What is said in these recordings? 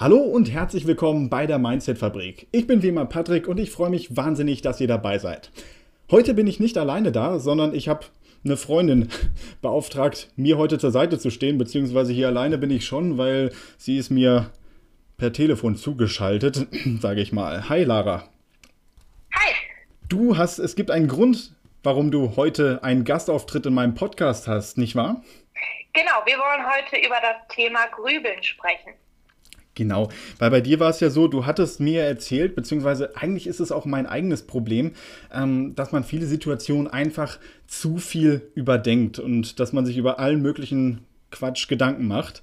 Hallo und herzlich willkommen bei der Mindset Fabrik. Ich bin wie immer Patrick und ich freue mich wahnsinnig, dass ihr dabei seid. Heute bin ich nicht alleine da, sondern ich habe eine Freundin beauftragt, mir heute zur Seite zu stehen, beziehungsweise hier alleine bin ich schon, weil sie ist mir per Telefon zugeschaltet, sage ich mal. Hi Lara. Hi. Du hast, es gibt einen Grund, warum du heute einen Gastauftritt in meinem Podcast hast, nicht wahr? Genau, wir wollen heute über das Thema Grübeln sprechen. Genau, weil bei dir war es ja so, du hattest mir erzählt, beziehungsweise eigentlich ist es auch mein eigenes Problem, ähm, dass man viele Situationen einfach zu viel überdenkt und dass man sich über allen möglichen Quatsch Gedanken macht.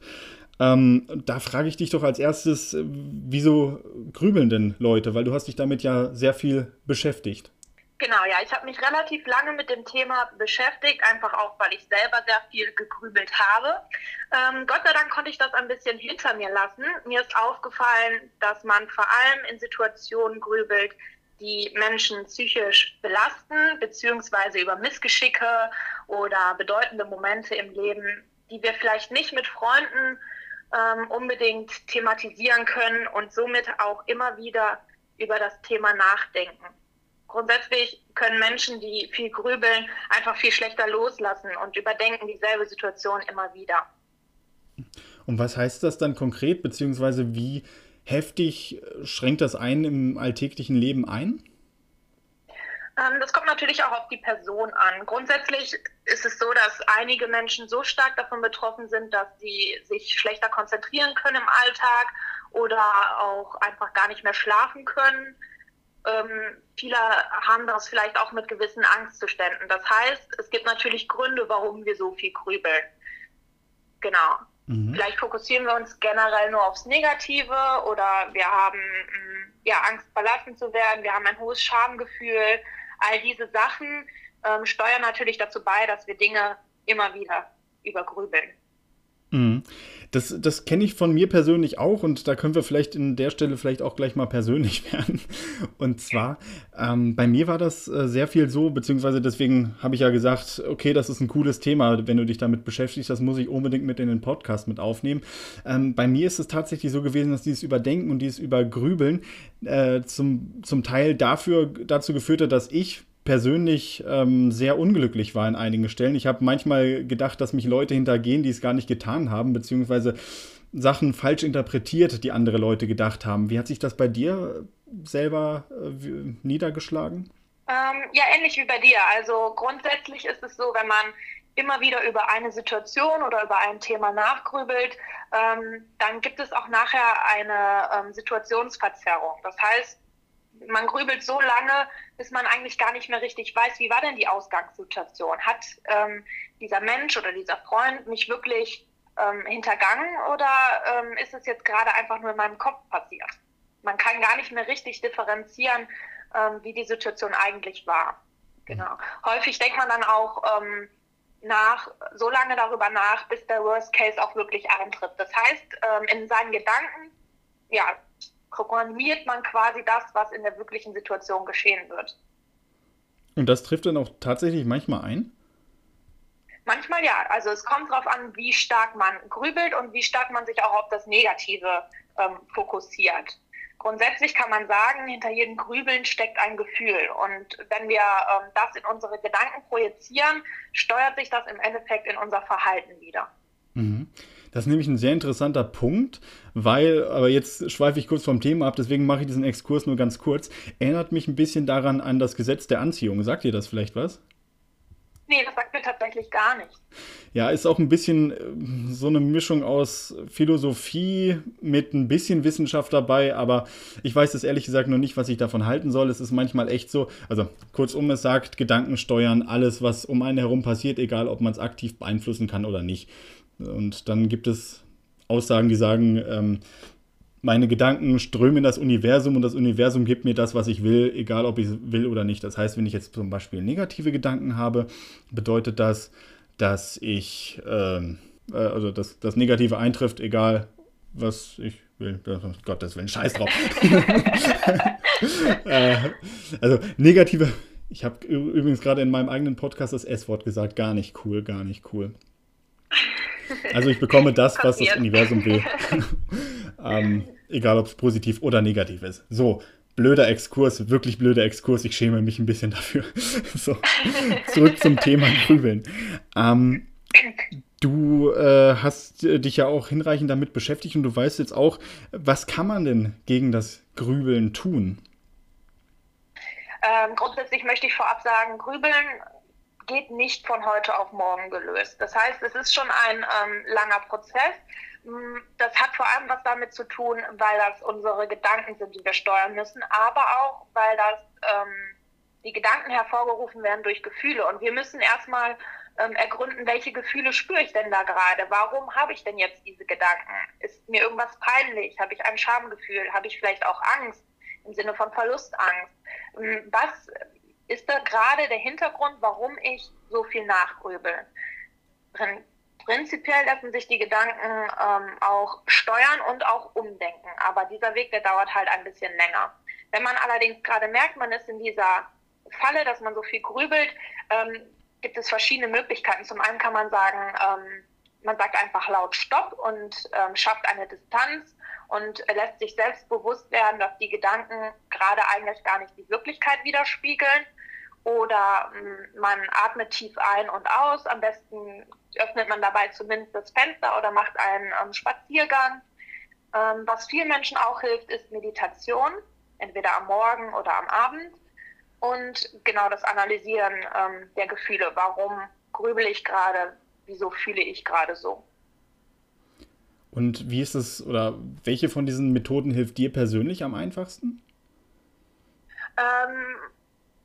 Ähm, da frage ich dich doch als erstes, wieso grübeln denn Leute? Weil du hast dich damit ja sehr viel beschäftigt. Genau, ja, ich habe mich relativ lange mit dem Thema beschäftigt, einfach auch, weil ich selber sehr viel gegrübelt habe. Ähm, Gott sei Dank konnte ich das ein bisschen hinter mir lassen. Mir ist aufgefallen, dass man vor allem in Situationen grübelt, die Menschen psychisch belasten, beziehungsweise über Missgeschicke oder bedeutende Momente im Leben, die wir vielleicht nicht mit Freunden ähm, unbedingt thematisieren können und somit auch immer wieder über das Thema nachdenken grundsätzlich können Menschen, die viel grübeln, einfach viel schlechter loslassen und überdenken dieselbe Situation immer wieder. Und was heißt das dann konkret, beziehungsweise wie heftig schränkt das ein im alltäglichen Leben ein? Ähm, das kommt natürlich auch auf die Person an. Grundsätzlich ist es so, dass einige Menschen so stark davon betroffen sind, dass sie sich schlechter konzentrieren können im Alltag oder auch einfach gar nicht mehr schlafen können. Ähm, viele haben das vielleicht auch mit gewissen Angstzuständen. Das heißt, es gibt natürlich Gründe, warum wir so viel grübeln. Genau. Mhm. Vielleicht fokussieren wir uns generell nur aufs Negative oder wir haben mm, ja, Angst, verlassen zu werden, wir haben ein hohes Schamgefühl. All diese Sachen ähm, steuern natürlich dazu bei, dass wir Dinge immer wieder übergrübeln. Mhm. Das, das kenne ich von mir persönlich auch und da können wir vielleicht in der Stelle vielleicht auch gleich mal persönlich werden. Und zwar, ähm, bei mir war das äh, sehr viel so, beziehungsweise deswegen habe ich ja gesagt, okay, das ist ein cooles Thema, wenn du dich damit beschäftigst, das muss ich unbedingt mit in den Podcast mit aufnehmen. Ähm, bei mir ist es tatsächlich so gewesen, dass dieses Überdenken und dieses Übergrübeln äh, zum, zum Teil dafür, dazu geführt hat, dass ich persönlich ähm, sehr unglücklich war in einigen Stellen. Ich habe manchmal gedacht, dass mich Leute hintergehen, die es gar nicht getan haben, beziehungsweise Sachen falsch interpretiert, die andere Leute gedacht haben. Wie hat sich das bei dir selber äh, niedergeschlagen? Ähm, ja, ähnlich wie bei dir. Also grundsätzlich ist es so, wenn man immer wieder über eine Situation oder über ein Thema nachgrübelt, ähm, dann gibt es auch nachher eine ähm, Situationsverzerrung. Das heißt, man grübelt so lange, bis man eigentlich gar nicht mehr richtig weiß, wie war denn die Ausgangssituation? Hat ähm, dieser Mensch oder dieser Freund mich wirklich ähm, hintergangen oder ähm, ist es jetzt gerade einfach nur in meinem Kopf passiert? Man kann gar nicht mehr richtig differenzieren, ähm, wie die Situation eigentlich war. Genau. Häufig denkt man dann auch ähm, nach, so lange darüber nach, bis der Worst Case auch wirklich eintritt. Das heißt, ähm, in seinen Gedanken, ja, programmiert man quasi das, was in der wirklichen Situation geschehen wird. Und das trifft dann auch tatsächlich manchmal ein? Manchmal ja. Also es kommt darauf an, wie stark man grübelt und wie stark man sich auch auf das Negative ähm, fokussiert. Grundsätzlich kann man sagen, hinter jedem Grübeln steckt ein Gefühl. Und wenn wir ähm, das in unsere Gedanken projizieren, steuert sich das im Endeffekt in unser Verhalten wieder. Mhm. Das ist nämlich ein sehr interessanter Punkt, weil, aber jetzt schweife ich kurz vom Thema ab, deswegen mache ich diesen Exkurs nur ganz kurz. Erinnert mich ein bisschen daran an das Gesetz der Anziehung. Sagt ihr das vielleicht was? Nee, das sagt mir tatsächlich gar nicht. Ja, ist auch ein bisschen äh, so eine Mischung aus Philosophie mit ein bisschen Wissenschaft dabei, aber ich weiß es ehrlich gesagt noch nicht, was ich davon halten soll. Es ist manchmal echt so, also kurzum, es sagt, Gedanken steuern alles, was um einen herum passiert, egal ob man es aktiv beeinflussen kann oder nicht. Und dann gibt es Aussagen, die sagen, ähm, meine Gedanken strömen in das Universum und das Universum gibt mir das, was ich will, egal ob ich will oder nicht. Das heißt, wenn ich jetzt zum Beispiel negative Gedanken habe, bedeutet das, dass ich, ähm, äh, also dass das Negative eintrifft, egal was ich will. Oh Gott, das will ein Scheiß drauf. äh, also negative, ich habe übrigens gerade in meinem eigenen Podcast das S-Wort gesagt, gar nicht cool, gar nicht cool. Also ich bekomme das, was das Universum will. ähm, Egal, ob es positiv oder negativ ist. So, blöder Exkurs, wirklich blöder Exkurs. Ich schäme mich ein bisschen dafür. so, zurück zum Thema Grübeln. Ähm, du äh, hast dich ja auch hinreichend damit beschäftigt und du weißt jetzt auch, was kann man denn gegen das Grübeln tun? Ähm, grundsätzlich möchte ich vorab sagen, Grübeln geht nicht von heute auf morgen gelöst. Das heißt, es ist schon ein ähm, langer Prozess. Mm, das hat vor allem was damit zu tun, weil das unsere Gedanken sind, die wir steuern müssen, aber auch, weil das ähm, die Gedanken hervorgerufen werden durch Gefühle. Und wir müssen erstmal ähm, ergründen, welche Gefühle spüre ich denn da gerade? Warum habe ich denn jetzt diese Gedanken? Ist mir irgendwas peinlich? Habe ich ein Schamgefühl? Habe ich vielleicht auch Angst im Sinne von Verlustangst? Mm, was ist da gerade der Hintergrund, warum ich so viel nachgrübel? Prinzipiell lassen sich die Gedanken ähm, auch steuern und auch umdenken, aber dieser Weg, der dauert halt ein bisschen länger. Wenn man allerdings gerade merkt, man ist in dieser Falle, dass man so viel grübelt, ähm, gibt es verschiedene Möglichkeiten. Zum einen kann man sagen, ähm, man sagt einfach laut Stopp und ähm, schafft eine Distanz und lässt sich selbst bewusst werden, dass die Gedanken gerade eigentlich gar nicht die Wirklichkeit widerspiegeln. Oder ähm, man atmet tief ein und aus. Am besten öffnet man dabei zumindest das Fenster oder macht einen ähm, Spaziergang. Ähm, was vielen Menschen auch hilft, ist Meditation, entweder am Morgen oder am Abend. Und genau das Analysieren der Gefühle. Warum grübel ich gerade? Wieso fühle ich gerade so? Und wie ist es, oder welche von diesen Methoden hilft dir persönlich am einfachsten? Ähm,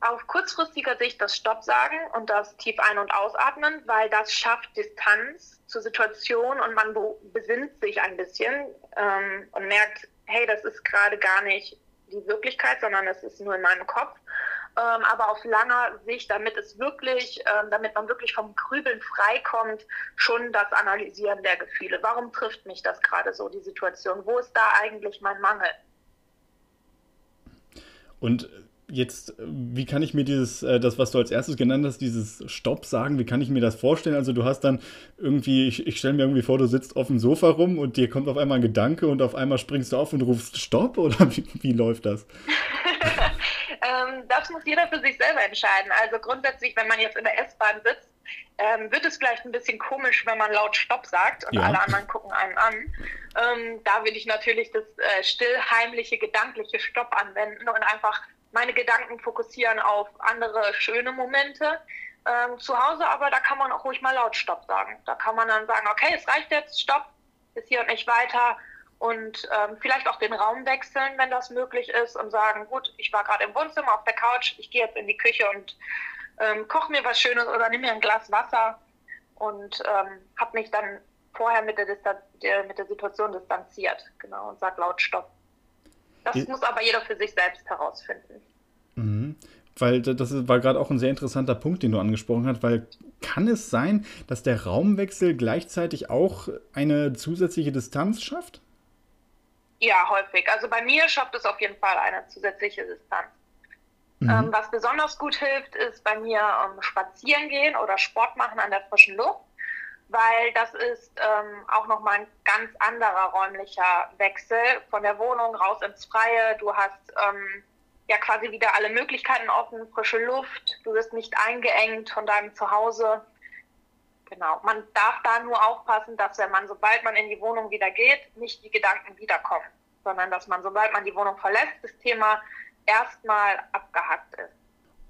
auf kurzfristiger Sicht das Stopp sagen und das tief ein- und ausatmen, weil das schafft Distanz zur Situation und man besinnt sich ein bisschen ähm, und merkt, hey, das ist gerade gar nicht die Wirklichkeit, sondern es ist nur in meinem Kopf. Ähm, aber auf langer Sicht, damit es wirklich, ähm, damit man wirklich vom Grübeln freikommt, schon das Analysieren der Gefühle. Warum trifft mich das gerade so, die Situation? Wo ist da eigentlich mein Mangel? Und jetzt, wie kann ich mir dieses, äh, das, was du als erstes genannt hast, dieses Stopp sagen, wie kann ich mir das vorstellen? Also du hast dann irgendwie, ich, ich stelle mir irgendwie vor, du sitzt auf dem Sofa rum und dir kommt auf einmal ein Gedanke und auf einmal springst du auf und rufst Stopp oder wie, wie läuft das? ähm, das muss jeder für sich selber entscheiden. Also grundsätzlich, wenn man jetzt in der S-Bahn sitzt, ähm, wird es vielleicht ein bisschen komisch, wenn man laut Stopp sagt und ja. alle anderen gucken einen an. Ähm, da will ich natürlich das äh, still, heimliche, gedankliche Stopp anwenden und einfach meine Gedanken fokussieren auf andere schöne Momente. Ähm, zu Hause aber, da kann man auch ruhig mal laut Stopp sagen. Da kann man dann sagen, okay, es reicht jetzt, Stopp, bis hier und nicht weiter. Und ähm, vielleicht auch den Raum wechseln, wenn das möglich ist, und sagen, gut, ich war gerade im Wohnzimmer auf der Couch, ich gehe jetzt in die Küche und ähm, koche mir was Schönes oder nehme mir ein Glas Wasser und ähm, habe mich dann vorher mit der, mit der Situation distanziert, genau, und sage laut Stopp. Das ich, muss aber jeder für sich selbst herausfinden. Mhm. Weil das war gerade auch ein sehr interessanter Punkt, den du angesprochen hast, weil kann es sein, dass der Raumwechsel gleichzeitig auch eine zusätzliche Distanz schafft? Ja, häufig. Also bei mir schafft es auf jeden Fall eine zusätzliche Distanz. Mhm. Ähm, was besonders gut hilft, ist bei mir ähm, spazieren gehen oder Sport machen an der frischen Luft weil das ist ähm, auch nochmal ein ganz anderer räumlicher Wechsel von der Wohnung raus ins Freie. Du hast ähm, ja quasi wieder alle Möglichkeiten offen, frische Luft, du wirst nicht eingeengt von deinem Zuhause. Genau, man darf da nur aufpassen, dass wenn man, sobald man in die Wohnung wieder geht, nicht die Gedanken wiederkommen, sondern dass man, sobald man die Wohnung verlässt, das Thema erstmal abgehackt ist.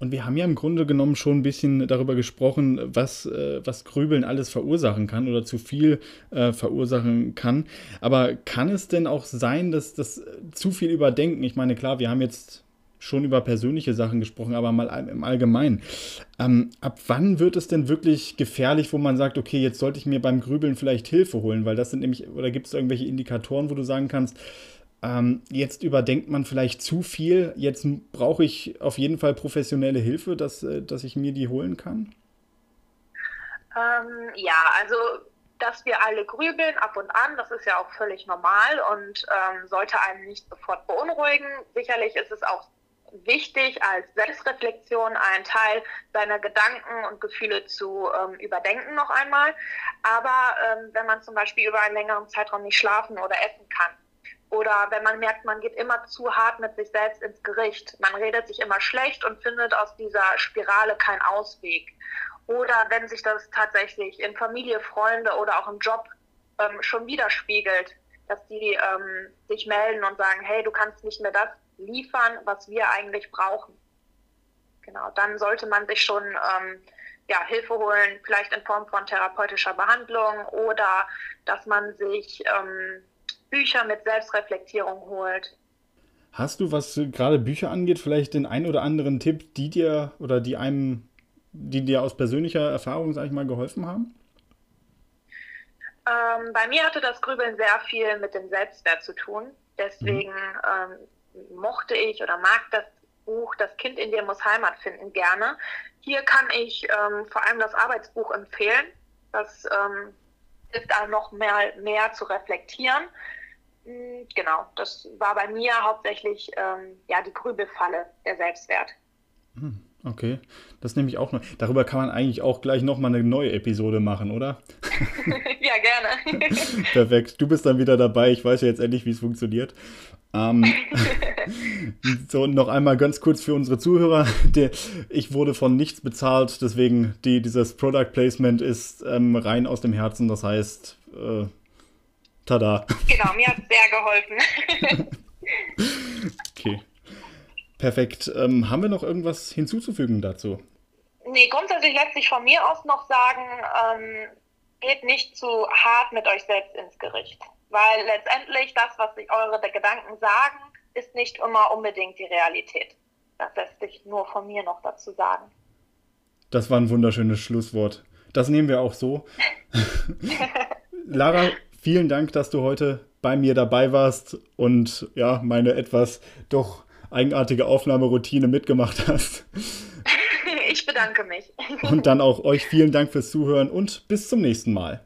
Und wir haben ja im Grunde genommen schon ein bisschen darüber gesprochen, was, äh, was Grübeln alles verursachen kann oder zu viel äh, verursachen kann. Aber kann es denn auch sein, dass das zu viel Überdenken, ich meine, klar, wir haben jetzt schon über persönliche Sachen gesprochen, aber mal im Allgemeinen. Ähm, ab wann wird es denn wirklich gefährlich, wo man sagt, okay, jetzt sollte ich mir beim Grübeln vielleicht Hilfe holen? Weil das sind nämlich, oder gibt es irgendwelche Indikatoren, wo du sagen kannst, ähm, jetzt überdenkt man vielleicht zu viel. Jetzt brauche ich auf jeden Fall professionelle Hilfe, dass, äh, dass ich mir die holen kann. Ähm, ja, also dass wir alle grübeln ab und an, das ist ja auch völlig normal und ähm, sollte einen nicht sofort beunruhigen. Sicherlich ist es auch wichtig, als Selbstreflexion einen Teil seiner Gedanken und Gefühle zu ähm, überdenken noch einmal. Aber ähm, wenn man zum Beispiel über einen längeren Zeitraum nicht schlafen oder essen kann, Oder wenn man merkt, man geht immer zu hart mit sich selbst ins Gericht. Man redet sich immer schlecht und findet aus dieser Spirale keinen Ausweg. Oder wenn sich das tatsächlich in Familie, Freunde oder auch im Job ähm, schon widerspiegelt, dass die ähm, sich melden und sagen, hey, du kannst nicht mehr das liefern, was wir eigentlich brauchen. Genau, dann sollte man sich schon ähm, ja, Hilfe holen, vielleicht in Form von therapeutischer Behandlung oder dass man sich ähm, Bücher mit Selbstreflektierung holt. Hast du, was gerade Bücher angeht, vielleicht den einen oder anderen Tipp, die dir oder die einem, die dir aus persönlicher Erfahrung, sag ich mal, geholfen haben? Ähm, bei mir hatte das Grübeln sehr viel mit dem Selbstwert zu tun. Deswegen mhm. ähm, mochte ich oder mag das Buch Das Kind in dir muss Heimat finden gerne. Hier kann ich ähm, vor allem das Arbeitsbuch empfehlen. Das ähm, hilft einem noch mehr, mehr zu reflektieren. Hm, genau, das war bei mir hauptsächlich ähm, ja, die Grübelfalle, der Selbstwert. Hm, okay, das nehme ich auch noch. Darüber kann man eigentlich auch gleich nochmal eine neue Episode machen, oder? ja, gerne. Perfekt, du bist dann wieder dabei. Ich weiß ja jetzt endlich, wie es funktioniert. Ähm, so, noch einmal ganz kurz für unsere Zuhörer. Der, ich wurde von nichts bezahlt, deswegen die, dieses Product Placement ist ähm, rein aus dem Herzen. Das heißt, äh, tada. Genau, mir hat es sehr geholfen. okay. Perfekt. Ähm, haben wir noch etwas hinzuzufügen dazu? Nee, grundsätzlich lässt sich von mir aus noch sagen, ähm, geht nicht zu hart mit euch selbst ins Gericht. Weil letztendlich das, was sich eure Gedanken sagen, ist nicht immer unbedingt die Realität. Das lässt sich nur von mir noch dazu sagen. Das war ein wunderschönes Schlusswort. Das nehmen wir auch so. Lara, vielen Dank, dass du heute bei mir dabei warst und ja, meine etwas doch eigenartige Aufnahmeroutine mitgemacht hast. Ich bedanke mich. Und dann auch euch vielen Dank fürs Zuhören und bis zum nächsten Mal.